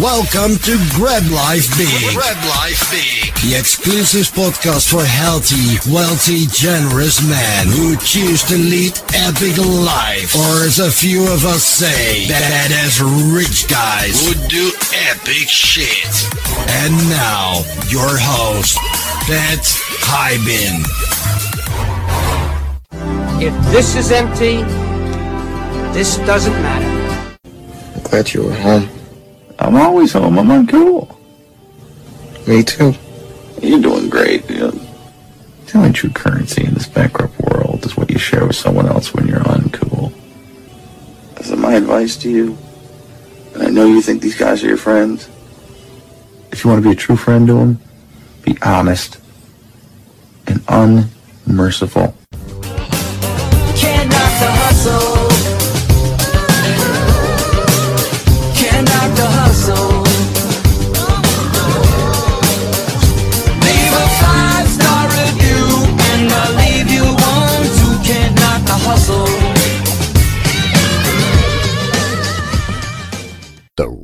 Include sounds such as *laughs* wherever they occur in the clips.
Welcome to Grab Life Big. Grab Life Big. The exclusive podcast for healthy, wealthy, generous men who choose to lead epic life. Or as a few of us say, badass rich guys who do epic shit. And now, your host, Pat Hiban. If this is empty, this doesn't matter. Glad you were home. I'm always home. I'm uncool. Me too. You're doing great. You know, the only true currency in this bankrupt world is what you share with someone else when you're uncool. So my advice to you, and I know you think these guys are your friends. If you want to be a true friend to them, be honest and unmerciful.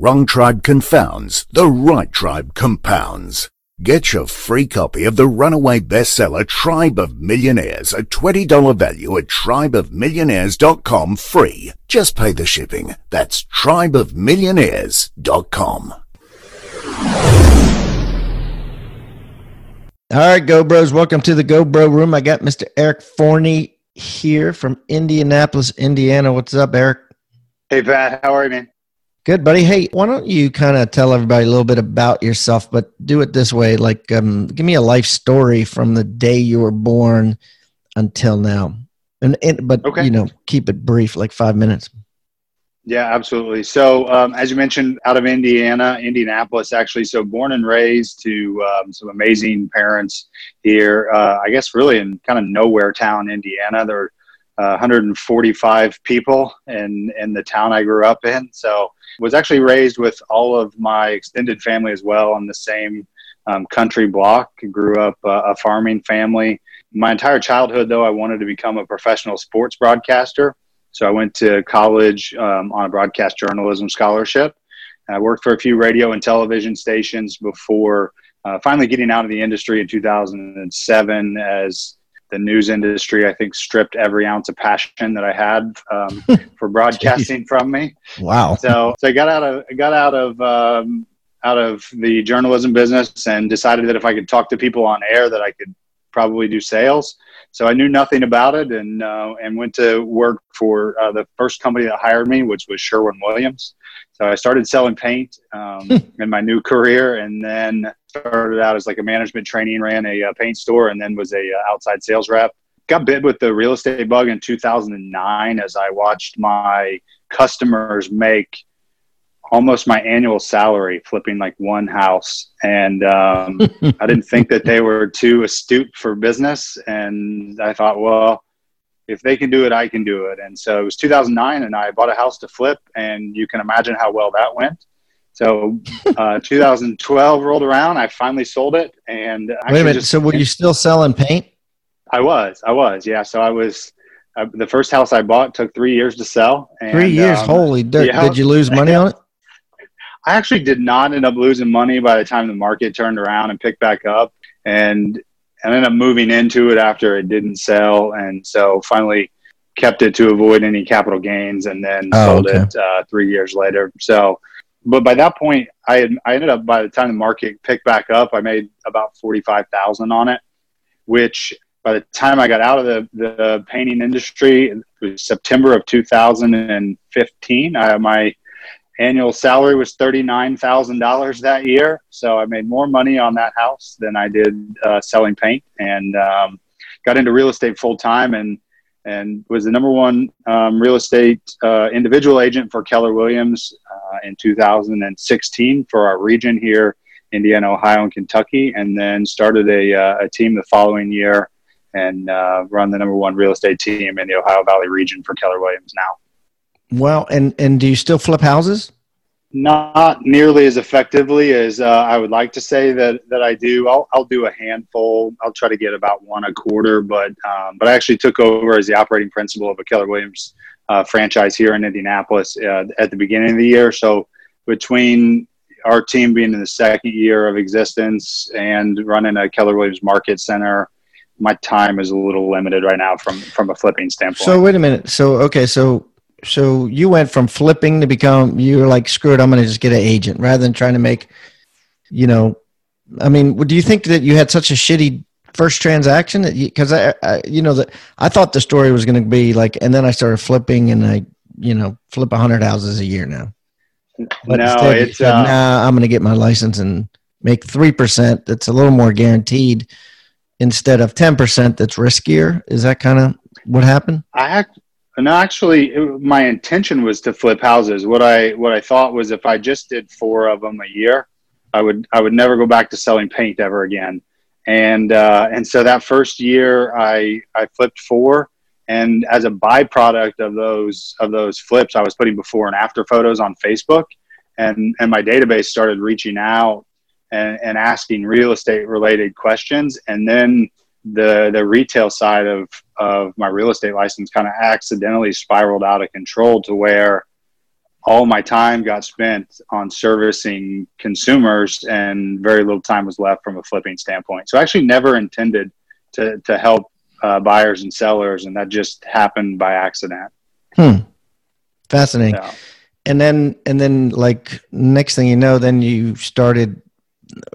Wrong tribe confounds, the right tribe compounds. Get your free copy of the runaway bestseller Tribe of Millionaires, a $20 value at tribeofmillionaires.com free. Just pay the shipping. That's tribeofmillionaires.com. All right, Go Bros, welcome to the Go Bro Room. I got Mr. Eric Forney here from Indianapolis, Indiana. What's up, Eric? Hey Pat, how are you, man? Good, buddy. Hey, why don't you kind of tell everybody a little bit about yourself, but do it this way? Like, um, give me a life story from the day you were born until now, and, and but Okay. you know, keep it brief, like five minutes. Yeah, absolutely. So, um, as you mentioned, out of Indiana, Indianapolis, actually. So, born and raised to um, some amazing parents here. Uh, I guess really in kind of nowhere town, Indiana. There uh, 145 people in in the town I grew up in. So, was actually raised with all of my extended family as well on the same um, country block. Grew up uh, a farming family. My entire childhood, though, I wanted to become a professional sports broadcaster. So I went to college um, on a broadcast journalism scholarship. I worked for a few radio and television stations before uh, finally getting out of the industry in 2007 as the news industry, I think, stripped every ounce of passion that I had um, *laughs* for broadcasting from me Wow. so so I got out of got out of um, out of the journalism business and decided that if I could talk to people on air, that I could probably do sales. So I knew nothing about it and uh, and went to work for uh, the first company that hired me, which was Sherwin Williams. So I started selling paint um, *laughs* in my new career, and then started out as like a management trainee, and ran a, uh paint store, and then was a uh, outside sales rep. Got bit with the real estate bug in 2009 as I watched my customers make almost my annual salary flipping like one house. And um, *laughs* i didn't think that they were too astute for business. And i thought well if they can do it i can do it. And so it was 2009 and i bought a house to flip and you can imagine how well that went so uh, 2012 rolled around i finally sold it and Wait a minute. just- So, were you still selling paint? I was, I was, yeah. So I was, uh, the first house I bought took three years to sell. And, Three years. um, Holy dirt. yeah. Did you lose money on it? *laughs* I actually did not end up losing money by the time the market turned around and picked back up. And I ended up moving into it after it didn't sell. And so finally kept it to avoid any capital gains and then Oh, sold okay. it uh, three years later. So, but by that point, I had, I ended up by the time the market picked back up, I made about 45,000 on it, which by the time I got out of the, the painting industry, it was September of 2015. My annual salary was $39,000 that year. So I made more money on that house than I did uh, selling paint and um, got into real estate full time and, and was the number one um, real estate uh, individual agent for Keller Williams uh, in 2016 for our region here, Indiana, Ohio, and Kentucky, and then started a, uh, a team the following year and uh, run the number one real estate team in the Ohio Valley region for Keller Williams now. Well, and and do you still flip houses? Not nearly as effectively as uh, I would like to say that, that I do. I'll, I'll do a handful. I'll try to get about one a quarter, but um, but I actually took over as the operating principal of a Keller Williams uh, franchise here in Indianapolis uh, at the beginning of the year. So between our team being in the second year of existence and running a Keller Williams Market Center, my time is a little limited right now from from a flipping standpoint. So wait a minute. So okay, so so you went from flipping to become you were like screw it, I'm going to just get an agent rather than trying to make, you know, I mean, do you think that you had such a shitty first transaction that because I, I, you know that I thought the story was going to be like, and then I started flipping and I, you know, flip a hundred houses a year now. But no, instead it's said, uh, nah, I'm going to get my license and make three percent. That's a little more guaranteed instead of ten percent. That's riskier. Is that kind of what happened? I act, no, actually, it, my intention was to flip houses. What I what I thought was if I just did four of them a year, I would I would never go back to selling paint ever again. And uh, and so that first year, I I flipped four, and as a byproduct of those of those flips, I was putting before and after photos on Facebook, and and my database started reaching out and, and asking real estate related questions, and then the the retail side of of my real estate license kind of accidentally spiraled out of control to where all my time got spent on servicing consumers and very little time was left from a flipping standpoint. So I actually never intended to to help uh, buyers and sellers, and that just happened by accident. Hmm. Fascinating. Yeah. And then, and then, like next thing you know, then you started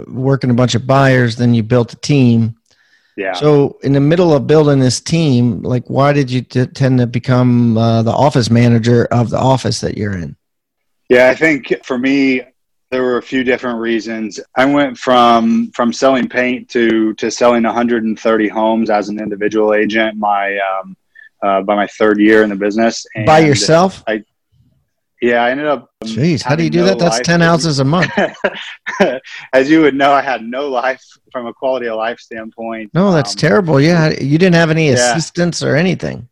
working a bunch of buyers. Then you built a team. Yeah. So, in the middle of building this team, like, why did you t- tend to become uh, the office manager of the office that you're in? Yeah, I think for me, there were a few different reasons. I went from from selling paint to to selling 130 homes as an individual agent. My um, uh, by my third year in the business. And By yourself? Yeah, I ended up. Jeez, how do you do no that? That's ten ounces a month. *laughs* As you would know, I had no life from a quality of life standpoint. No, that's Um, terrible. Yeah, you didn't have any Yeah. assistants or anything.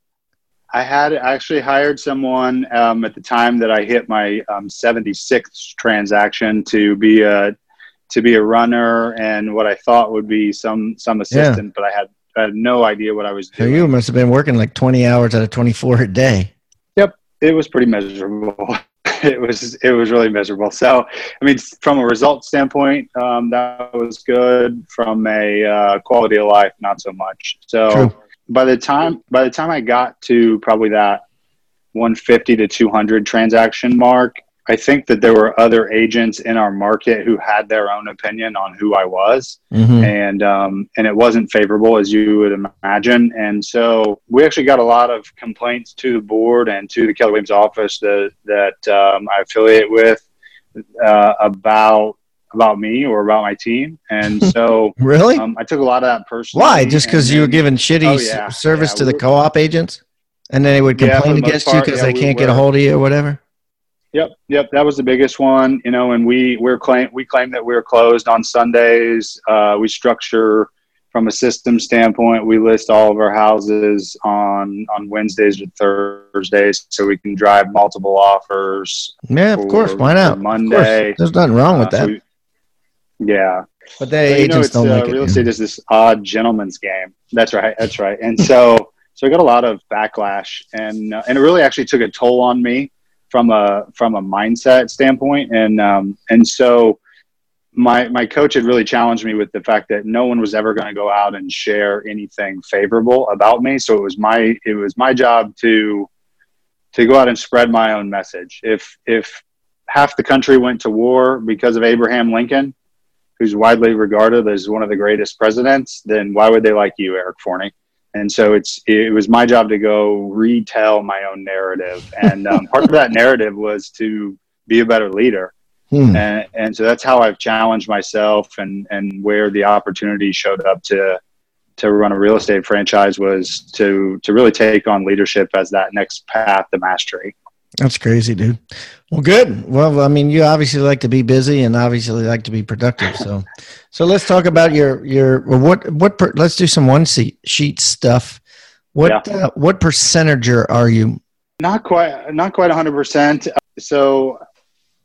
I had actually hired someone um, at the time that I hit my um, 76th transaction to be a to be a runner and what I thought would be some some assistant, but I had I had no idea what I was doing. So you must have been working like twenty hours out of twenty-four a day. It was pretty miserable. *laughs* it was it was really miserable. So I mean, from a result standpoint, um, that was good. From a uh, quality of life, not so much. So True. by the time by the time I got to probably that 150 to 200 transaction mark, I think that there were other agents in our market who had their own opinion on who I was Mhm. and um, and it wasn't favorable as you would imagine. And so we actually got a lot of complaints to the board and to the Keller Williams office that that um, I affiliate with uh, about about me or about my team. And *laughs* so Really? um, I took a lot of that personally. Why? Just because you were giving shitty Oh, yeah, service yeah, to the co-op agents, and then they would Yeah, complain the most against you because yeah, they we can't get a hold of you or whatever. Yep, yep, that was the biggest one. You know, and we we're claim we claim that we're closed on Sundays. Uh, we structure from a system standpoint. We list all of our houses on on Wednesdays or Thursdays, so we can drive multiple offers. Yeah, of course. Why not? Monday. There's nothing wrong with Uh, so that. we- yeah, but they know, agents it's, don't uh, like it. real estate is this odd gentleman's game. That's right. That's right. And so, so I got a lot of backlash, and uh, and it really actually took a toll on me from a from a mindset standpoint, and um, and so my my coach had really challenged me with the fact that no one was ever going to go out and share anything favorable about me. So it was my it was my job to to go out and spread my own message. If if half the country went to war because of Abraham Lincoln, who's widely regarded as one of the greatest presidents, then why would they like you, Eric Forney? And so it's it was my job to go retell my own narrative, and um, part of that *laughs* narrative was to be a better leader. Hmm. And, and so that's how I've challenged myself, and and where the opportunity showed up to to run a real estate franchise was to to really take on leadership as that next path to mastery. That's crazy, dude. Well, good. Well, I mean, you obviously like to be busy and obviously like to be productive. So, *laughs* so let's talk about your your well, what what per, let's do some one seat sheet stuff. What Yeah. uh, what percentager are you? Not quite, not quite 100. percent So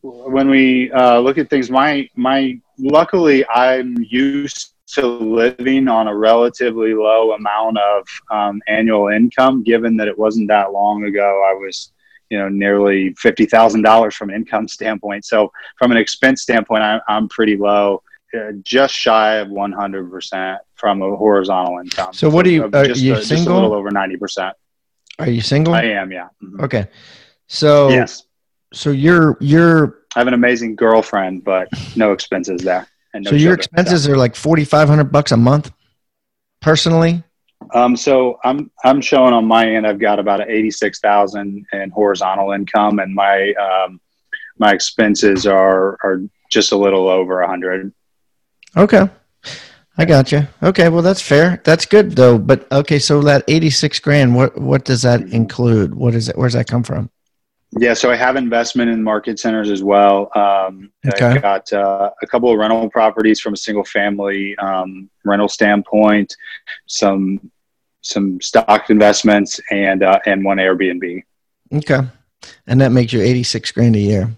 when we uh, look at things, my my luckily I'm used to living on a relatively low amount of um, annual income, given that it wasn't that long ago I was you know nearly fifty thousand dollars from an income standpoint. So from an expense standpoint, I'm, I'm pretty low, uh, just shy of one hundred percent from a horizontal income. So what do you- are just, you uh, just a little over ninety percent. Are you single? I am, yeah. Mhm. Okay. So Yes, so you're you're I have an amazing girlfriend, but no expenses there. And no so your expenses are like forty five hundred bucks a month, personally. Um, so I'm I'm showing on my end. I've got about eighty six thousand in horizontal income, and my um, my expenses are are just a little over a hundred. Okay. I got you. Okay, well that's fair. That's good though. But okay, so that eighty six grand, what what does that include? What is it? Where's that come from? Yeah, so I have investment in market centers as well. Um, Okay. I've got uh, a couple of rental properties from a single family um, rental standpoint, some some stock investments, and uh, and one Airbnb. Okay, and that makes you eighty six grand a year,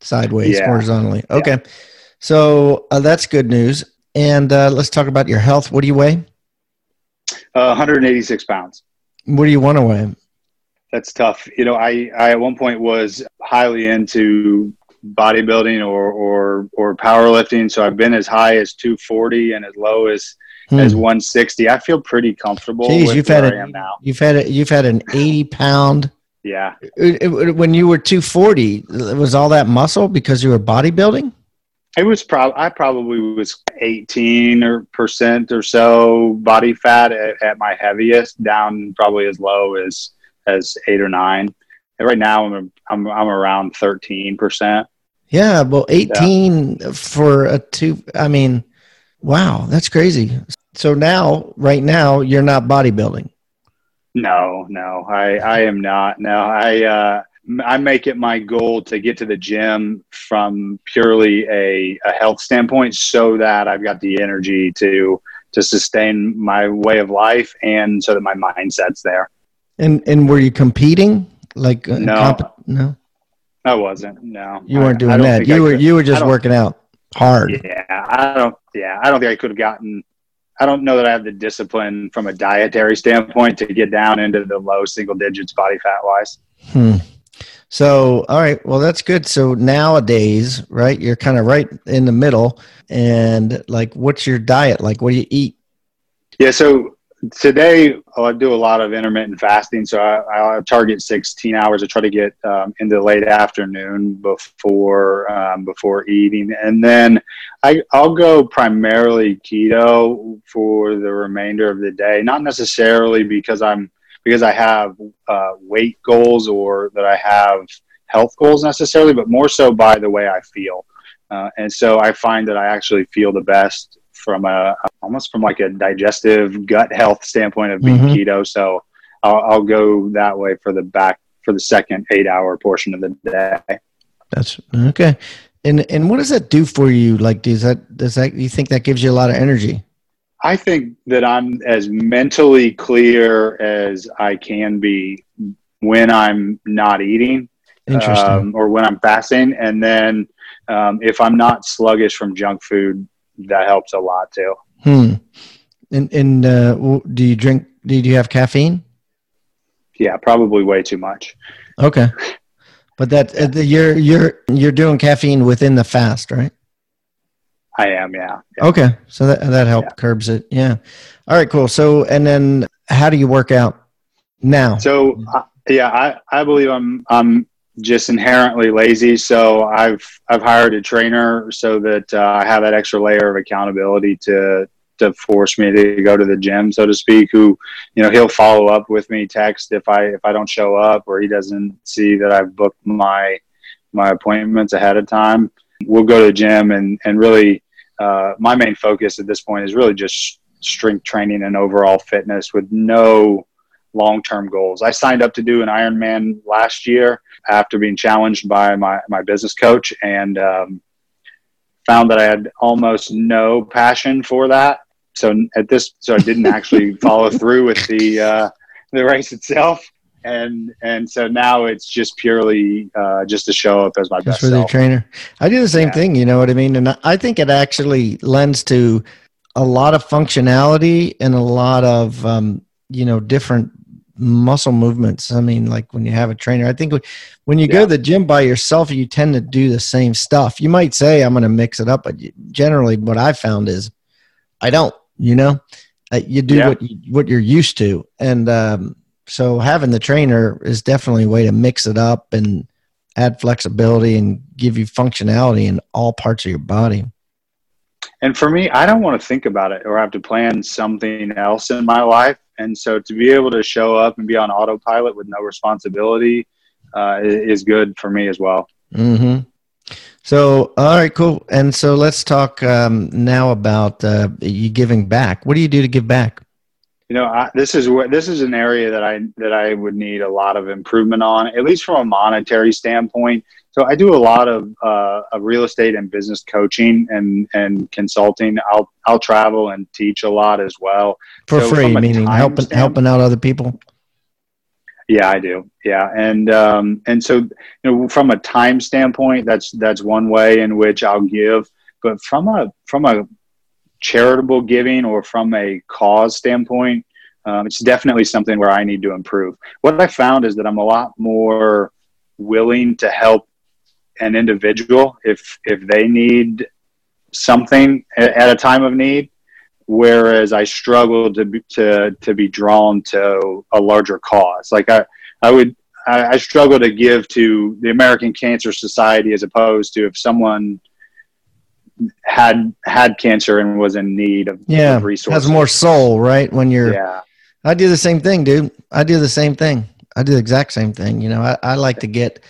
sideways Yeah. horizontally. Okay, so uh, that's good news. And uh, let's talk about your health. What do you weigh? Uh, 186 pounds. What do you want to weigh? That's tough. You know, I, I at one point was highly into bodybuilding or, or, or powerlifting. So I've been as high as 240 and as low as, Hmm. as 160. I feel pretty comfortable Jeez, with you've had a, you've had a, you've had an eighty pound. Yeah. it- it- When you were two forty, was all that muscle because you were bodybuilding? It was probably I probably was 18 or percent or so body fat at, at my heaviest down probably as low as, as eight or nine. And right now I'm, I'm, I'm around 13%. Yeah, well, 18 for a two. I mean, wow, that's crazy. So now, right now, you're not bodybuilding. No, no, I, I am not. No, I, uh, I make it my goal to get to the gym from purely a, a health standpoint so that I've got the energy to, to sustain my way of life and so that my mindset's there. And and were you competing? Like uh, No. no, I wasn't. No, you weren't doing don't that. think I You were could- you were just working out hard. Yeah, I don't. Yeah, I don't think I could have gotten. I don't know that I have the discipline from a dietary standpoint to get down into the low single digits body fat wise. Hmm. So, all right, well, that's good. So nowadays, right, you're kind of right in the middle. And like, what's your diet like? What do you eat? Yeah, so today I do a lot of intermittent fasting. So I, I target 16 hours. I try to get um, into the late afternoon before um, before eating, and then I, I'll go primarily keto for the remainder of the day. Not necessarily because I'm because I have uh, weight goals or that I have health goals necessarily, but more so by the way I feel. Uh, and so I find that I actually feel the best from a almost from like a digestive gut health standpoint of being Mhm. keto. So I'll, I'll go that way for the back for the second eight hour portion of the day. That's okay. And and what does that do for you? Like, does that does that you think that gives you a lot of energy? I think that I'm as mentally clear as I can be when I'm not eating Interesting. um, or when I'm fasting. And then um, if I'm not sluggish from junk food, that helps a lot too. hmm. And and uh, do you drink? Do you have caffeine? Yeah, probably way too much. Okay. *laughs* But that uh, you're you're you're doing caffeine within the fast, right? I am, yeah. yeah. Okay, so that that help curbs it. Yeah. All right, cool. So and then how do you work out now? So uh, yeah, I, I believe I'm I'm just inherently lazy. So I've I've hired a trainer so that uh, I have that extra layer of accountability to to force me to go to the gym, so to speak. Who you know he'll follow up with me, text if I if I don't show up or he doesn't see that I've booked my my appointments ahead of time. We'll go to the gym and and really uh, my main focus at this point is really just strength training and overall fitness with no long-term goals. I signed up to do an Ironman last year after being challenged by my, my business coach and um, found that I had almost no passion for that. So at this, so I didn't actually *laughs* follow through with the uh, the race itself, and and so now it's just purely uh, just to show up as my Just best for the self. trainer. I do the same Yeah. thing, you know what I mean? And I- I think it actually lends to a lot of functionality and a lot of um, you know different muscle movements. I mean, like when you have a trainer, I think when- when you go to the gym by yourself, you tend to do the same stuff. You might say, I'm going to mix it up, but generally, what I found is I don't, you know, uh, you do Yeah. what, you, what you're used to. And um, so having the trainer is definitely a way to mix it up and add flexibility and give you functionality in all parts of your body. And for me, I don't want to think about it or have to plan something else in my life. And so to be able to show up and be on autopilot with no responsibility uh, is good for me as well. Mm-hmm. So, all right, cool. And so let's talk um, now about uh, you giving back. What do you do to give back? You know, I, this is where this is an area that I that I would need a lot of improvement on, at least from a monetary standpoint. So I do a lot of, uh, of real estate and business coaching and, and consulting. I'll I'll travel and teach a lot as well. For So free, meaning helping helping out other people. Yeah, I do. Yeah, and um, and so you know, from a time standpoint, that's that's one way in which I'll give. But from a from a charitable giving or from a cause standpoint, um, it's definitely something where I need to improve. What I found is that I'm a lot more willing to help an individual if if they need something at a time of need whereas I struggle to be, to to be drawn to a larger cause. Like I I would I, I struggle to give to the American Cancer Society as opposed to if someone had had cancer and was in need of, Yeah, of resources. has more soul, right? When you're, yeah, I do the same thing, dude. I do the same thing. I do the exact same thing. You know, I, I like to get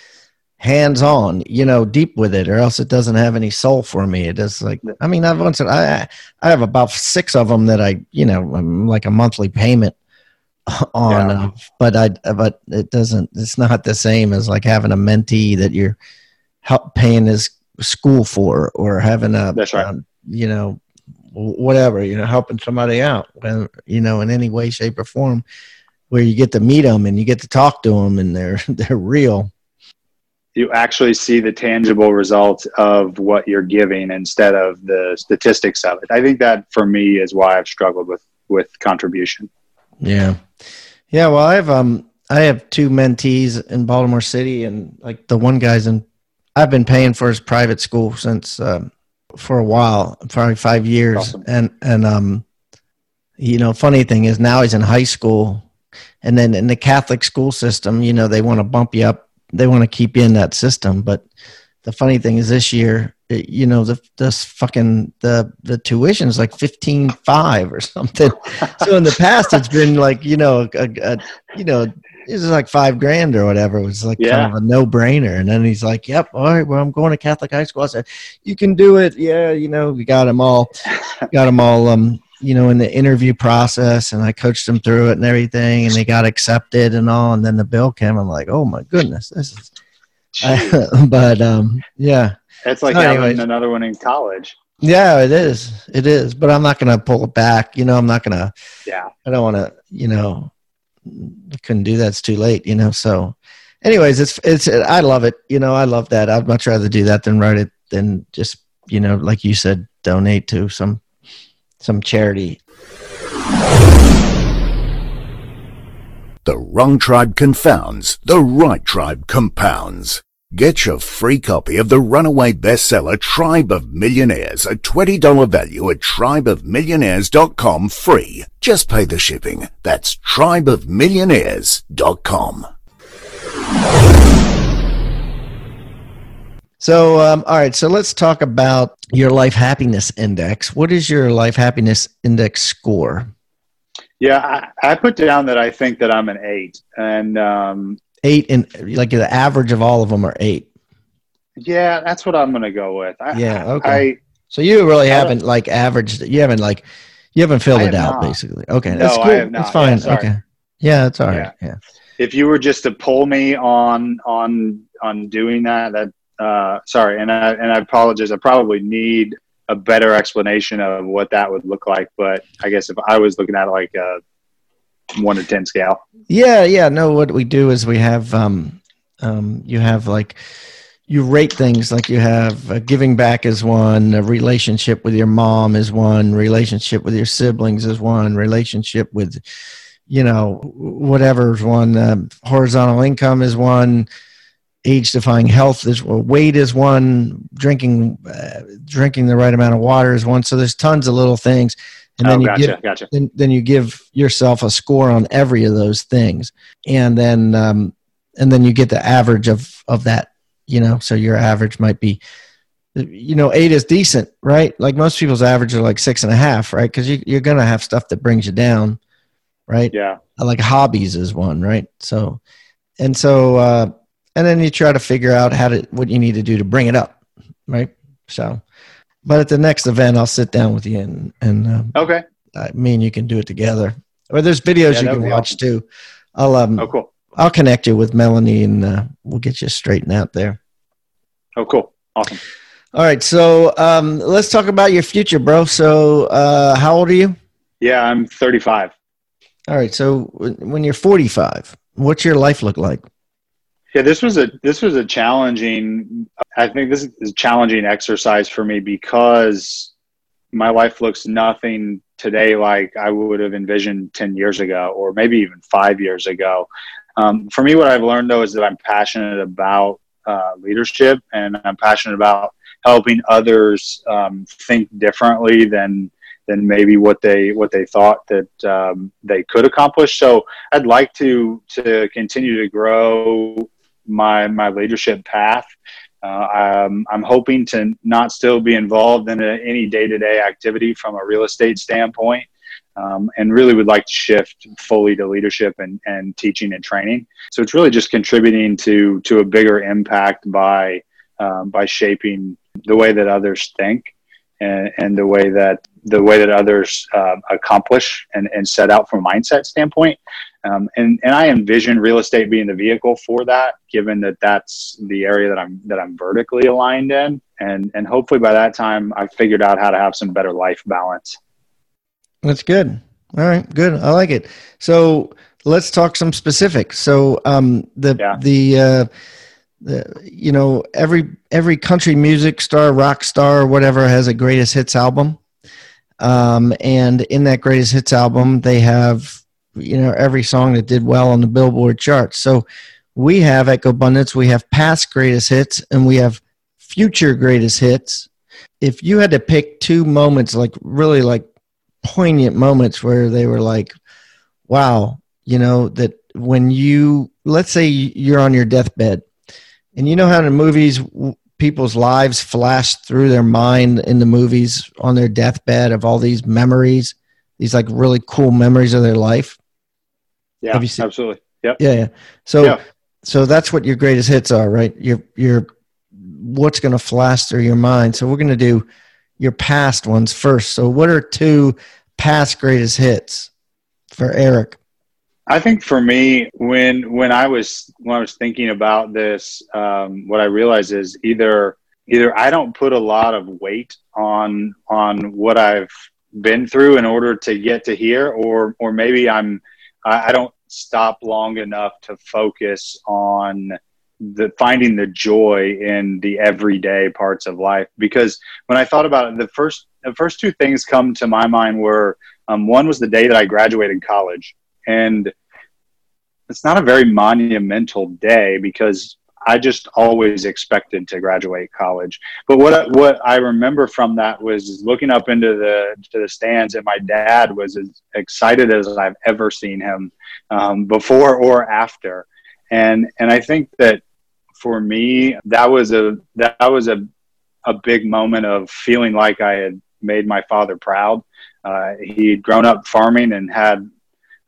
hands on, you know, deep with it, or else it doesn't have any soul for me. It is like, I mean, I've once I I have about six of them that I, you know, I'm like a monthly payment *laughs* on, Yeah. uh, but I, but it doesn't. It's not the same as like having a mentee that you're help paying his school for, or having a, That's right. um, you know, whatever, you know, helping somebody out, when, you know, in any way, shape, or form, where you get to meet them and you get to talk to them and they're *laughs* they're real. You actually see the tangible results of what you're giving instead of the statistics of it. I think that for me is why I've struggled with with contribution. Yeah, yeah. Well, I have um, I have two mentees in Baltimore City, and like the one guy's in, I've been paying for his private school since um, for a while, probably five years, Awesome. and and um, you know, funny thing is now he's in high school, and then in the Catholic school system, you know, they want to bump you up, they want to keep you in that system, but the funny thing is this year it- you know the this fucking the the tuition is like fifteen five or *laughs* something. So in the past it's been like you know a, a you know this is like five grand or whatever. It was like Yeah. kind of a no-brainer. And then he's like yep all right well i'm going to catholic high school. I said you can do it. Yeah you know we got them all got them all um you know in the interview process and i coached them through it and everything and they got accepted and all and then the bill came. I'm like oh my goodness this is *laughs* but um yeah. It's like So having another one in college. yeah it is. It is. But i'm not gonna pull it back you know i'm not gonna Yeah. i don't want to you know I couldn't do that it's too late you know so anyways it's it's i love it you know i love that. I'd much rather do that than write it than just you know like you said donate to some some charity The wrong tribe confounds, the right tribe compounds. Get your free copy of the runaway bestseller Tribe of Millionaires, a $20 value at tribeofmillionaires.com free. Just pay the shipping. That's tribeofmillionaires.com. So, um, all right. So let's talk about your life happiness index. What is your life happiness index score? Yeah, I, I put down that I think that I'm an eight, and um, Eight, and like the average of all of them are eight. yeah, that's what I'm going to go with. I, Yeah, okay. I, So you really haven't like averaged. You haven't like you haven't filled it out not. basically. Okay, No, that's I cool. have not. That's fine. Yeah, okay. Yeah, that's all right. Yeah. if you were just to pull me on on on doing that, that uh, sorry, and I and I apologize. I probably need a better explanation of what that would look like. But I guess if I was looking at it like a one to ten scale, Yeah, yeah. No, what we do is we have um um you have like you rate things like you have uh, giving back is one, a relationship with your mom is one, relationship with your siblings is one, relationship with you know, whatever's one. Uh, horizontal income is one. Age defying health is well, weight is one. Drinking uh, drinking the right amount of water is one. So there's tons of little things, and then oh, you gotcha, give gotcha. then, then you give yourself a score on every of those things and then um, and then you get the average of of that you know so your average might be you know eight is decent right like most people's average are like six and a half right because you, you're gonna have stuff that brings you down right Yeah. like hobbies is one right so and so uh and then you try to figure out how to what you need to do to bring it up right so but at the next event i'll sit down with you and and um, Okay. uh, me and you can do it together. Or there's videos Yeah, you can watch too. I'll um Oh, cool. I'll connect you with Melanie and uh, we'll get you straightened out there. Oh, cool. Awesome. All right, so um, let's talk about your future, bro. So uh, how old are you? Yeah, I'm 35. All right, so when you're 45, what's your life look like? Yeah, this was a this was a challenging. I think this is a challenging exercise for me because my life looks nothing today like I would have envisioned ten years ago, or maybe even five years ago. Um, for me, what I've learned though is that I'm passionate about uh, leadership, and I'm passionate about helping others um, think differently than than maybe what they what they thought that um, they could accomplish. So I'd like to to continue to grow my my leadership path. Uh, I'm, I'm hoping to not still be involved in a, any day to day activity from a real estate standpoint, um, and really would like to shift fully to leadership and, and teaching and training. So it's really just contributing to to a bigger impact by um, by shaping the way that others think and, and the way that the way that others uh, accomplish and, and set out from a mindset standpoint. Um, and, and I envision real estate being the vehicle for that, given that that's the area that I'm that I'm vertically aligned in, and and hopefully by that time I've figured out how to have some better life balance. That's good. All right, good. I like it. So let's talk some specifics. So um, the Yeah. the uh, the you know every every country music star, rock star, whatever has a greatest hits album, um, and in that greatest hits album they have you know every song that did well on the Billboard charts. So we have at Abundance, we have past greatest hits and we have future greatest hits. If you had to pick two moments, like really like poignant moments where they were like, wow, you know, that when you, let's say you're on your deathbed and you know how in movies, people's lives flash through their mind in the movies on their deathbed of all these memories, these like really cool memories of their life. Yeah, Have you seen- absolutely. Yep. Yeah. yeah. So, Yeah. so that's what your greatest hits are, right? Your, your, what's going to flash through your mind. So we're going to do your past ones first. So what are two past greatest hits for Eric? I think for me, when when I was when I was thinking about this, um, what I realized is either either I don't put a lot of weight on on what I've been through in order to get to here, or or maybe I'm I I don't stop long enough to focus on the finding the joy in the everyday parts of life. Because when I thought about it, the first the first two things come to my mind were um, one was the day that I graduated college and it's not a very monumental day because I just always expected to graduate college. But what what I remember from that was looking up into the to the stands, and my dad was as excited as I've ever seen him um, before or after. And and I think that for me, that was a that was a a big moment of feeling like I had made my father proud. Uh, he'd grown up farming and had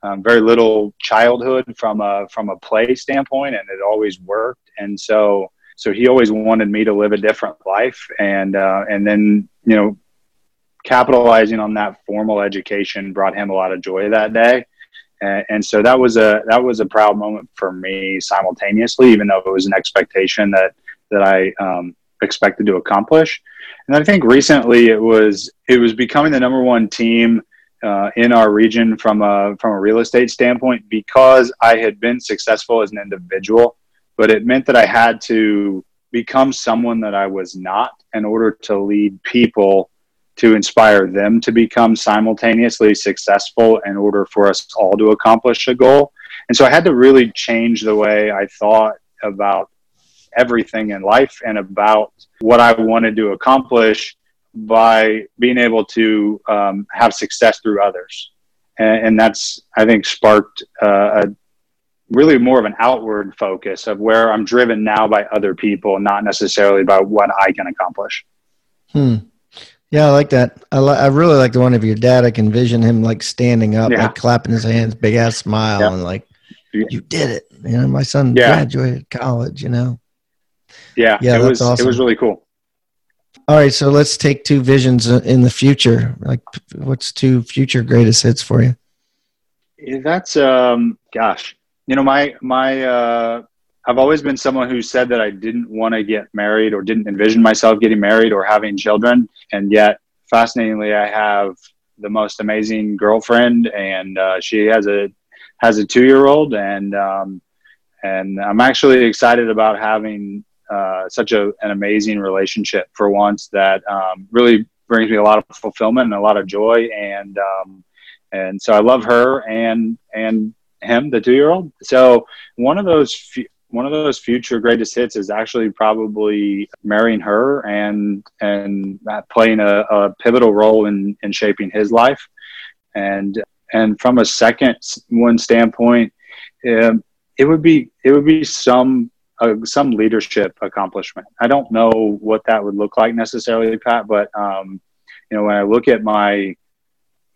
um, very little childhood from a from a play standpoint, and it always worked. And so so he always wanted me to live a different life, and uh, and then you know capitalizing on that formal education brought him a lot of joy that day. And, and so that was a that was a proud moment for me simultaneously, even though it was an expectation that that I um, expected to accomplish. And I think recently it was it was becoming the number one team uh, in our region from a from a real estate standpoint because I had been successful as an individual, but it meant that I had to become someone that I was not in order to lead people to inspire them to become simultaneously successful in order for us all to accomplish a goal. And so I had to really change the way I thought about everything in life and about what I wanted to accomplish by being able to um, have success through others. And, and that's, I think, sparked uh, a really more of an outward focus of where I'm driven now by other people, not necessarily by what I can accomplish. Hmm. Yeah, I like that. I, li- I really like the one of your dad. I can envision him like standing up, Yeah. like clapping his hands, big ass smile, Yeah. and like, you did it. You know, my son Yeah. graduated college, you know. Yeah, Yeah, it was awesome. it was really cool. All right, so let's take two visions in the future. Like, what's two future greatest hits for you? That's um gosh. You know, my my uh I've always been someone who said that I didn't want to get married or didn't envision myself getting married or having children. And yet fascinatingly I have the most amazing girlfriend and uh, she has a has a two year old and um and I'm actually excited about having uh, such a, an amazing relationship for once that um, really brings me a lot of fulfillment and a lot of joy and um, and so I love her and and him, the two year old. So one of those one of those future greatest hits is actually probably marrying her and and playing a, a pivotal role in in shaping his life. And and from a second one standpoint, um, it would be it would be some uh, some leadership accomplishment. I don't know what that would look like necessarily, Pat, but um, you know when I look at my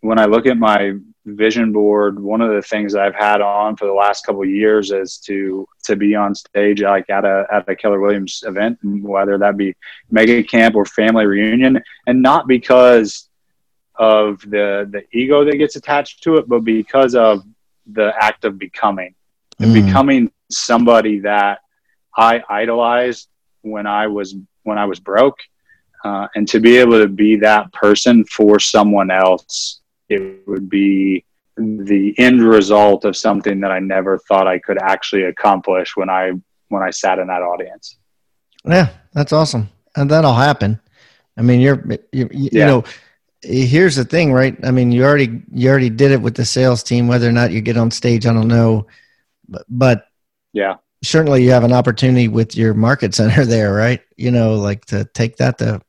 when I look at my vision board, one of the things that I've had on for the last couple of years is to to be on stage like at a at a Keller Williams event, whether that be mega camp or family reunion, and not because of the the ego that gets attached to it, but because of the act of becoming and Mm. becoming somebody that I idolized when I was when I was broke, uh, and to be able to be that person for someone else, it would be the end result of something that I never thought I could actually accomplish when I when I sat in that audience. Yeah, that's awesome, and that'll happen. I mean, you're you, you Yeah. know. Here's the thing, right? I mean, you already you already did it with the sales team. Whether or not you get on stage, I don't know, but, but Yeah, certainly you have an opportunity with your market center *laughs* there, right? You know, like to take that to a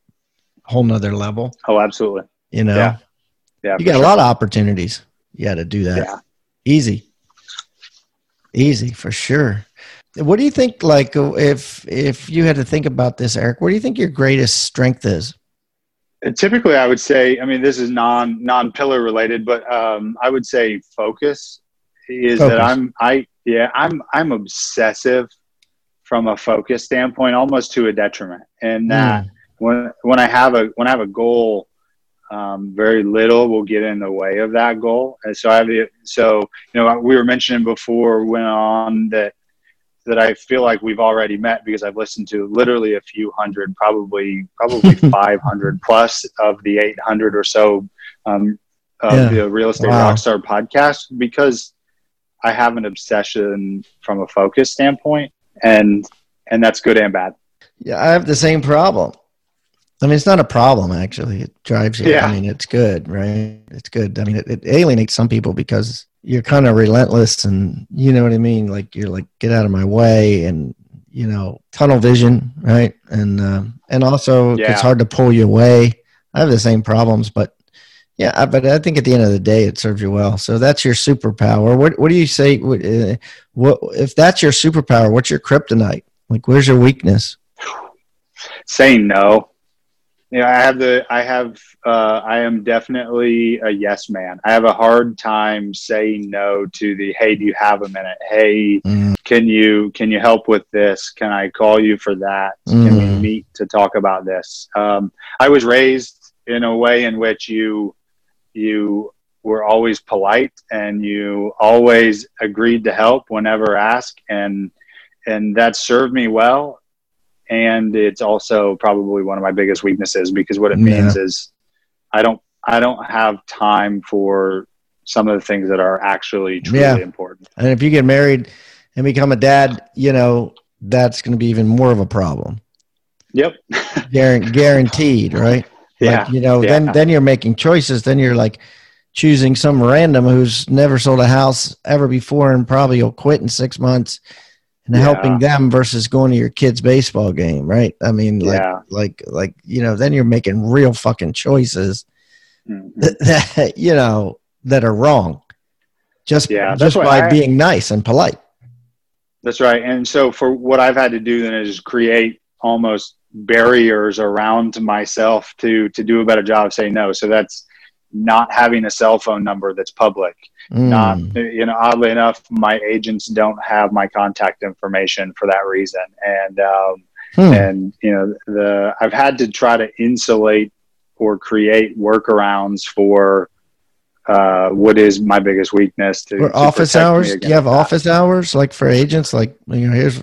whole nother level. oh, absolutely. You know, Yeah. Yeah, you got sure. a lot of opportunities. You got to do that. Yeah. Easy, easy for sure. What do you think? Like, if if you had to think about this, Eric, what do you think your greatest strength is? And typically i would say i mean this is non non pillar related but um, i would say focus is Focus. that i'm i yeah i'm i'm obsessive from a focus standpoint almost to a detriment and that when when i have a when i have a goal um, very little will get in the way of that goal and so i have the so you know we were mentioning before went on that that I feel like we've already met because I've listened to literally a few hundred, probably probably *laughs* 500 plus of the 800 or so um, of Yeah. the Real Estate Wow. Rockstar podcast because I have an obsession from a focus standpoint, and and that's good and bad. Yeah, I have the same problem. I mean, it's not a problem actually. It drives you. Yeah. I mean, it's good, right? It's good. I mean, it, it alienates some people because you're kind of relentless, and you know what I mean. Like you're like, get out of my way, and you know, tunnel vision, right? And um, and also Yeah. it's hard to pull you away. I have the same problems, but yeah, but I think at the end of the day, it serves you well. So that's your superpower. What what do you say? What, uh, what if that's your superpower? What's your kryptonite? Like, where's your weakness? saying no. Yeah, I have the I have uh, I am definitely a yes man. I have a hard time saying no to the hey, do you have a minute? Hey, Mm. can you can you help with this? Can I call you for that? Can we Mm. meet to talk about this? Um, I was raised in a way in which you you were always polite and you always agreed to help whenever asked and and that served me well and it's also probably one of my biggest weaknesses because what it Yeah. means is I don't I don't have time for some of the things that are actually truly Yeah. important. And if you get married and become a dad, you know, that's going to be even more of a problem. Yep. *laughs* Guaran- guaranteed, right? Yeah. Like, you know, Yeah. then then you're making choices. Then you're like choosing some random who's never sold a house ever before and probably will quit in six months and Yeah. helping them versus going to your kid's baseball game, right? I mean, like Yeah. like like you know, then you're making real fucking choices Mhm. that, *laughs* that you know that are wrong. Just Yeah, just by I- being nice and polite. That's right. And so for what I've had to do then is create almost barriers around myself to to do a better job of saying no. So that's not having a cell phone number that's public. Not Mm. you know, oddly enough, my agents don't have my contact information for that reason. And um, Hmm. and you know the I've had to try to insulate or create workarounds for uh, what is my biggest weakness to, Or to office hours? Do you have that. office hours like for agents? Like you know, here's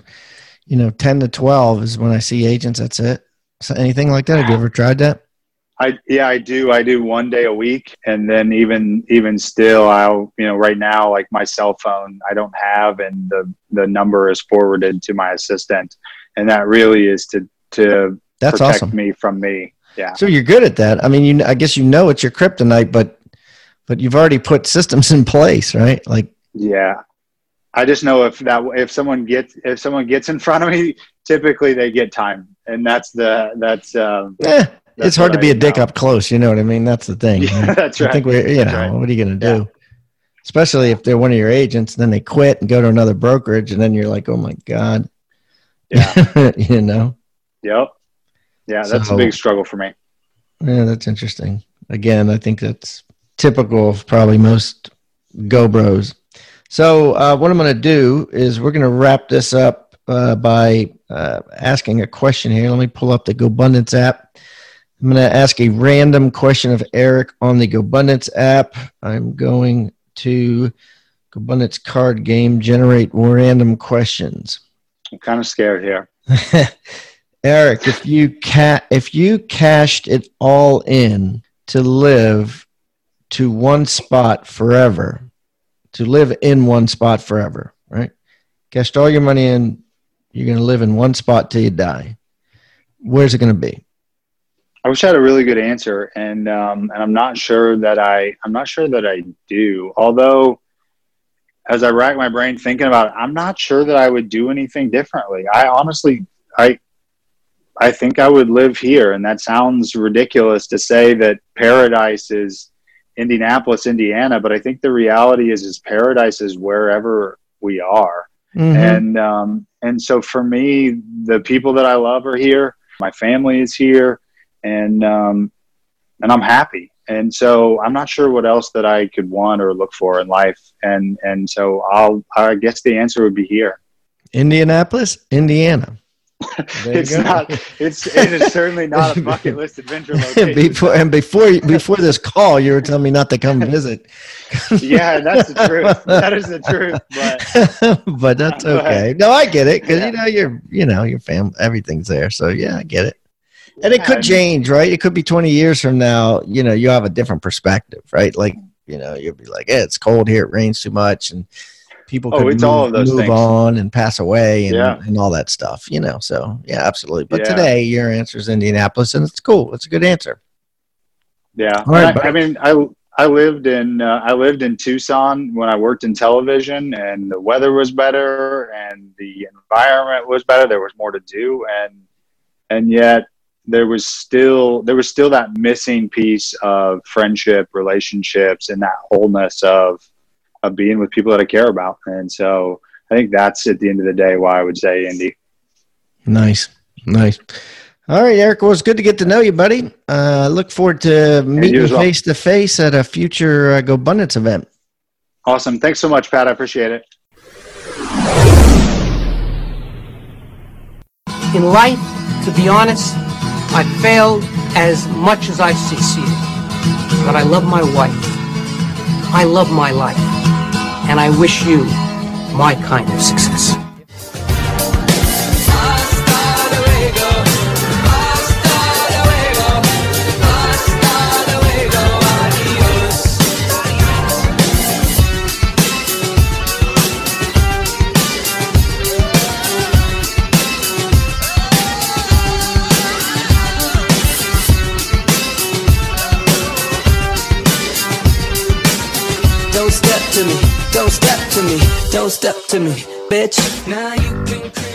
you know, ten to twelve is when I see agents. That's it. So anything like that? Have you ever tried that? I yeah, I do. I do one day a week, and then even even still, I'll you know right now like my cell phone I don't have, and the the number is forwarded to my assistant, and that really is to to That's protect awesome. me from me. Yeah, So you're good at that. I mean, you I guess you know it's your kryptonite, but but you've already put systems in place, right? Like yeah. I just know if that if someone gets if someone gets in front of me, typically they get time, and that's the that's um, eh, it's hard to be a dick know. up close. You know what I mean? That's the thing. *laughs* Yeah, that's right? I think we're you That's know right. what are you going to do? Especially if they're one of your agents, then they quit and go to another brokerage, and then you're like, oh my god, Yeah. *laughs* you know. Yep. Yeah, that's So- a big struggle for me. Yeah, that's interesting. Again, I think that's typical of probably most Go Bros. So, uh, what I'm going to do is we're going to wrap this up uh, by uh, asking a question here. Let me pull up the GoBundance app. I'm going to ask a random question of Eric on the GoBundance app. I'm going to GoBundance card game generate random questions. I'm kind of scared here. *laughs* Eric, if you ca- if you cashed it all in to live to one spot forever, to live in one spot forever, right? Cashed all your money in, you're going to live in one spot till you die. Where's it going to be? I wish I had a really good answer, and um, and I'm not sure that I I'm not sure that I do. Although, as I rack my brain thinking about it, I'm not sure that I would do anything differently. I honestly I I think I would live here, and that sounds ridiculous to say that paradise is Indianapolis, Indiana, but I think the reality is is paradise is wherever we are. Mhm. and um, and so for me, the people that I love are here. My family is here, and um, and I'm happy. And so I'm not sure what else that I could want or look for in life. And and so I'll I guess the answer would be here. Indianapolis, Indiana. It's go. not. It's it is certainly not a bucket list adventure *laughs* location. before and before before this call, you were telling me not to come visit. *laughs* yeah, that's the truth. That is the truth. But *laughs* but that's okay. No, I get it because Yeah. you know you're you know your family, everything's there. So yeah, I get it. And it could change, right? It could be 20 years from now. You know, you have a different perspective, right? Like you know, you'll be like, "Yeah, it's cold here. It rains too much," and people Oh, it's move, all of those move things. on and pass away and, Yeah. and all that stuff. You know, so yeah, absolutely. But Yeah. today, your answer is Indianapolis, and it's cool. It's a good answer. Yeah, right, I, I mean, I I lived in uh, I lived in Tucson when I worked in television, and the weather was better, and the environment was better. There was more to do, and and yet there was still there was still that missing piece of friendship, relationships, and that wholeness of of being with people that I care about. And so I think that's at the end of the day why I would say Indy. Nice, nice. All right, Eric. Well, it's good to get to know you, buddy. Uh, look forward to meeting as face to face at a future uh, GoBundance event. Awesome. Thanks so much, Pat. I appreciate it. In life, to be honest, I've failed as much as I've succeeded. But I love my wife. I love my life. And I wish you my kind of success. Don't step to me, bitch. Now you can